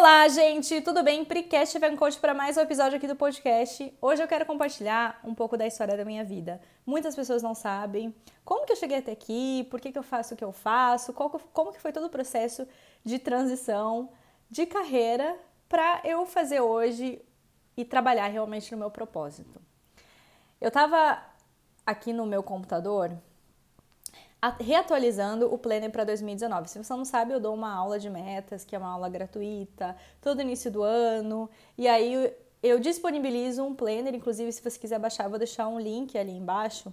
Olá, gente, tudo bem? Precast Van Coach para mais um episódio aqui do podcast. Hoje eu quero compartilhar um pouco da história da minha vida. Muitas pessoas não sabem como que eu cheguei até aqui, por que, que eu faço o que eu faço, qual, como que foi todo o processo de transição de carreira para eu fazer hoje e trabalhar realmente no meu propósito. Eu estava aqui no meu computador reatualizando o Planner para 2019. Se você não sabe, eu dou uma aula de metas, que é uma aula gratuita, todo início do ano, e aí eu disponibilizo um Planner, inclusive se você quiser baixar, eu vou deixar um link ali embaixo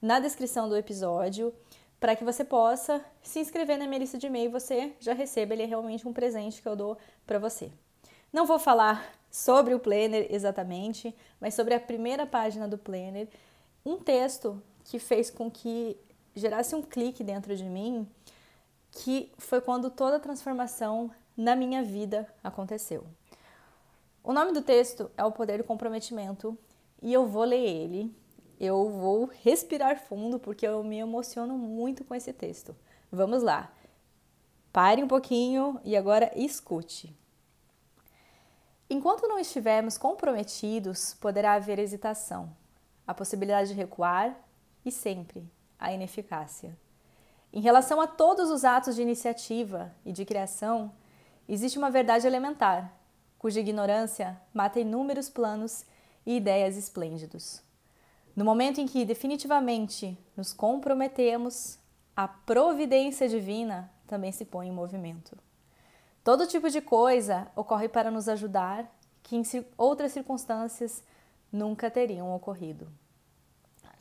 na descrição do episódio para que você possa se inscrever na minha lista de e-mail você já receba, ele é realmente um presente que eu dou para você. Não vou falar sobre o Planner exatamente, mas sobre a primeira página do Planner, um texto que fez com que gerasse um clique dentro de mim, que foi quando toda a transformação na minha vida aconteceu. O nome do texto é O Poder do Comprometimento e eu vou ler ele. Eu vou respirar fundo porque eu me emociono muito com esse texto. Vamos lá. Pare um pouquinho e agora escute. Enquanto não estivermos comprometidos, poderá haver hesitação, a possibilidade de recuar e sempre a ineficácia. Em relação a todos os atos de iniciativa e de criação, existe uma verdade elementar, cuja ignorância mata inúmeros planos e ideias esplêndidos. No momento em que definitivamente nos comprometemos, a providência divina também se põe em movimento. Todo tipo de coisa ocorre para nos ajudar que em outras circunstâncias nunca teriam ocorrido.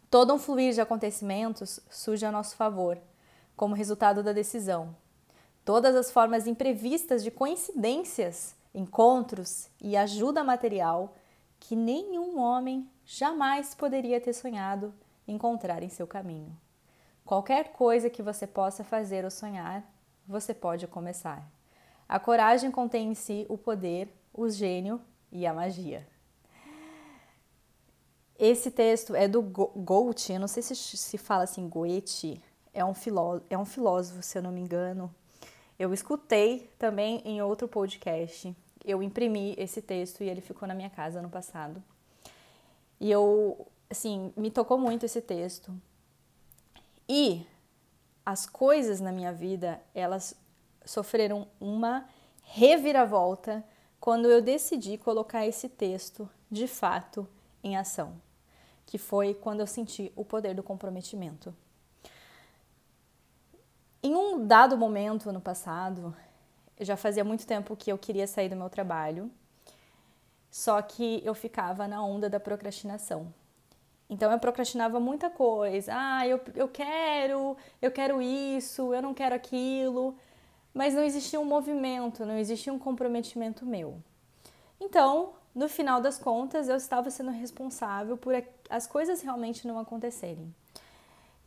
Todo um fluir de acontecimentos surge a nosso favor, como resultado da decisão. Todas as formas imprevistas de coincidências, encontros e ajuda material que nenhum homem jamais poderia ter sonhado encontrar em seu caminho. Qualquer coisa que você possa fazer ou sonhar, você pode começar. A coragem contém em si o poder, o gênio e a magia. Esse texto é do Goethe, eu não sei se se fala assim Goethe, é um, filó é um filósofo, se eu não me engano. Eu escutei também em outro podcast. Eu imprimi esse texto e ele ficou na minha casa no passado. E eu, assim, me tocou muito esse texto. E as coisas na minha vida, elas sofreram uma reviravolta quando eu decidi colocar esse texto de fato em ação que foi quando eu senti o poder do comprometimento. Em um dado momento no passado, já fazia muito tempo que eu queria sair do meu trabalho, só que eu ficava na onda da procrastinação. Então eu procrastinava muita coisa. Ah, eu, eu quero, eu quero isso, eu não quero aquilo. Mas não existia um movimento, não existia um comprometimento meu. Então no final das contas, eu estava sendo responsável por as coisas realmente não acontecerem.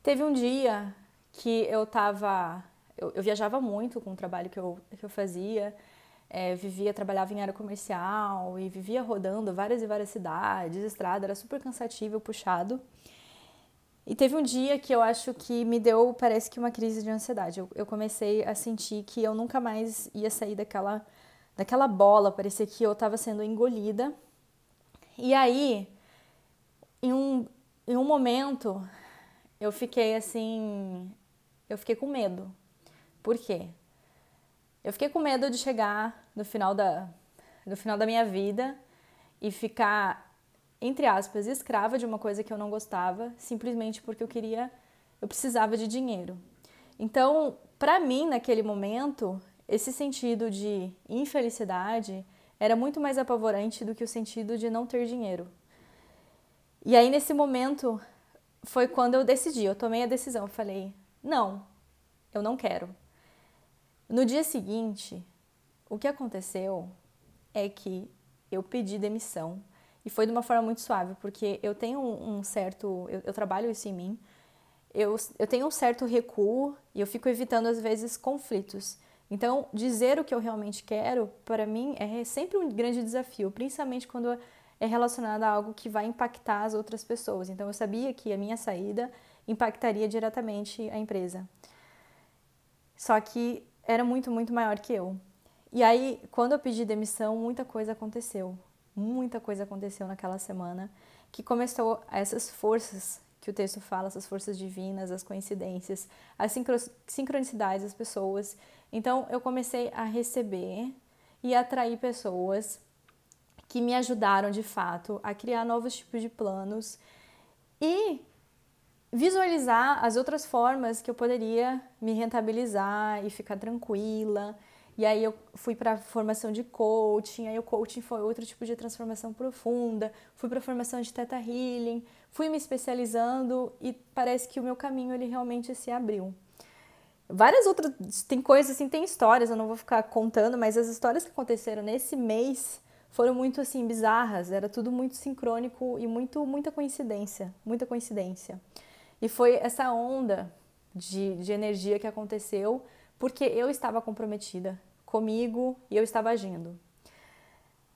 Teve um dia que eu estava. Eu, eu, viajava muito com o trabalho que eu, que eu fazia, é, vivia, trabalhava em área comercial e vivia rodando várias e várias cidades, estrada, era super cansativo, puxado. E teve um dia que eu acho que me deu, parece que uma crise de ansiedade. Eu, eu comecei a sentir que eu nunca mais ia sair daquela daquela bola, parecia que eu estava sendo engolida. E aí, em um, em um momento, eu fiquei assim, eu fiquei com medo. Por quê? Eu fiquei com medo de chegar no final da, no final da minha vida e ficar, entre aspas, escrava de uma coisa que eu não gostava, simplesmente porque eu queria, eu precisava de dinheiro. Então, para mim, naquele momento, esse sentido de infelicidade era muito mais apavorante do que o sentido de não ter dinheiro. E aí, nesse momento, foi quando eu decidi, eu tomei a decisão. Falei: não, eu não quero. No dia seguinte, o que aconteceu é que eu pedi demissão e foi de uma forma muito suave, porque eu tenho um certo. Eu, eu trabalho isso em mim, eu, eu tenho um certo recuo e eu fico evitando, às vezes, conflitos. Então, dizer o que eu realmente quero, para mim, é sempre um grande desafio, principalmente quando é relacionado a algo que vai impactar as outras pessoas. Então, eu sabia que a minha saída impactaria diretamente a empresa. Só que era muito, muito maior que eu. E aí, quando eu pedi demissão, muita coisa aconteceu. Muita coisa aconteceu naquela semana que começou essas forças que o texto fala, essas forças divinas, as coincidências, as sincronicidades das pessoas. Então, eu comecei a receber e atrair pessoas que me ajudaram de fato a criar novos tipos de planos e visualizar as outras formas que eu poderia me rentabilizar e ficar tranquila e aí eu fui para formação de coaching, aí o coaching foi outro tipo de transformação profunda, fui para formação de Theta Healing, fui me especializando e parece que o meu caminho ele realmente se abriu. Várias outras, tem coisas assim, tem histórias, eu não vou ficar contando, mas as histórias que aconteceram nesse mês foram muito assim bizarras, era tudo muito sincrônico e muito muita coincidência, muita coincidência. E foi essa onda de, de energia que aconteceu porque eu estava comprometida, comigo e eu estava agindo.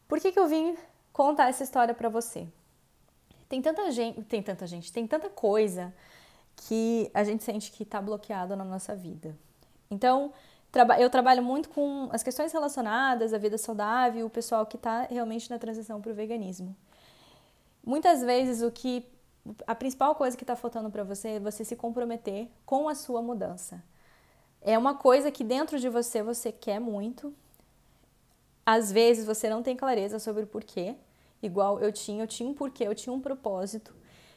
Por que, que eu vim contar essa história para você? Tem tanta gente, tem tanta gente, tem tanta coisa que a gente sente que está bloqueado na nossa vida. Então, eu trabalho muito com as questões relacionadas à vida saudável, o pessoal que está realmente na transição para o veganismo. Muitas vezes o que a principal coisa que está faltando para você é você se comprometer com a sua mudança. É uma coisa que dentro de você você quer muito. Às vezes você não tem clareza sobre o porquê. Igual eu tinha, eu tinha um porquê, eu tinha um propósito.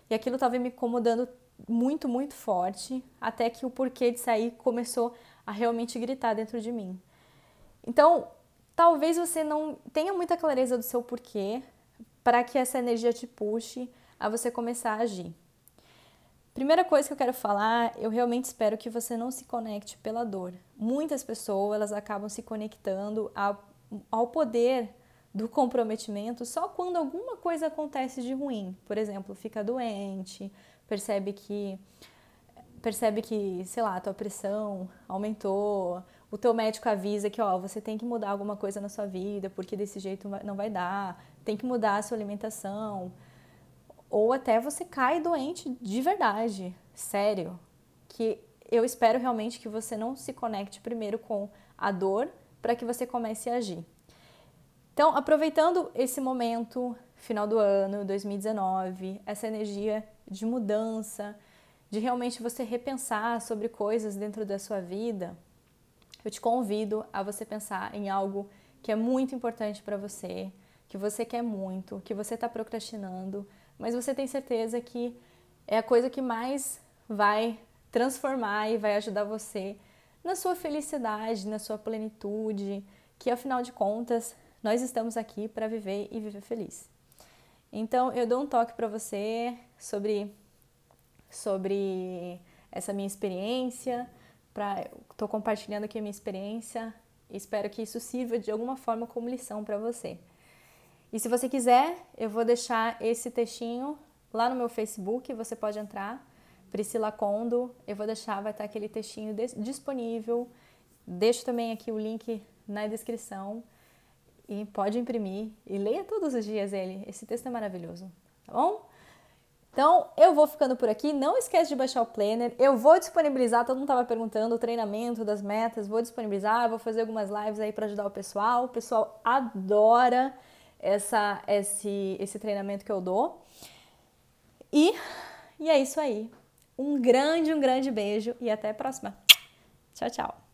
E aquilo estava me incomodando muito, muito forte, até que o porquê de sair começou a realmente gritar dentro de mim. Então, talvez você não tenha muita clareza do seu porquê para que essa energia te puxe a você começar a agir. Primeira coisa que eu quero falar, eu realmente espero que você não se conecte pela dor. Muitas pessoas elas acabam se conectando ao, ao poder do comprometimento só quando alguma coisa acontece de ruim. Por exemplo, fica doente, percebe que percebe que, sei lá, a tua pressão aumentou, o teu médico avisa que, ó, você tem que mudar alguma coisa na sua vida, porque desse jeito não vai dar, tem que mudar a sua alimentação ou até você cai doente de verdade, sério. Que eu espero realmente que você não se conecte primeiro com a dor para que você comece a agir. Então, aproveitando esse momento, final do ano, 2019, essa energia de mudança, de realmente você repensar sobre coisas dentro da sua vida, eu te convido a você pensar em algo que é muito importante para você, que você quer muito, que você está procrastinando, mas você tem certeza que é a coisa que mais vai transformar e vai ajudar você na sua felicidade, na sua plenitude, que afinal de contas nós estamos aqui para viver e viver feliz. Então eu dou um toque para você sobre sobre essa minha experiência, para estou compartilhando aqui a minha experiência. Espero que isso sirva de alguma forma como lição para você. E se você quiser, eu vou deixar esse textinho lá no meu Facebook, você pode entrar, Priscila Condo, eu vou deixar, vai estar aquele textinho disponível. Deixo também aqui o link na descrição e pode imprimir e leia todos os dias ele. Esse texto é maravilhoso, tá bom? Então, eu vou ficando por aqui. Não esquece de baixar o planner. Eu vou disponibilizar, todo mundo estava perguntando, o treinamento das metas, vou disponibilizar, vou fazer algumas lives aí para ajudar o pessoal. O pessoal adora essa, esse, esse treinamento que eu dou. E, e é isso aí. Um grande, um grande beijo e até a próxima. Tchau, tchau.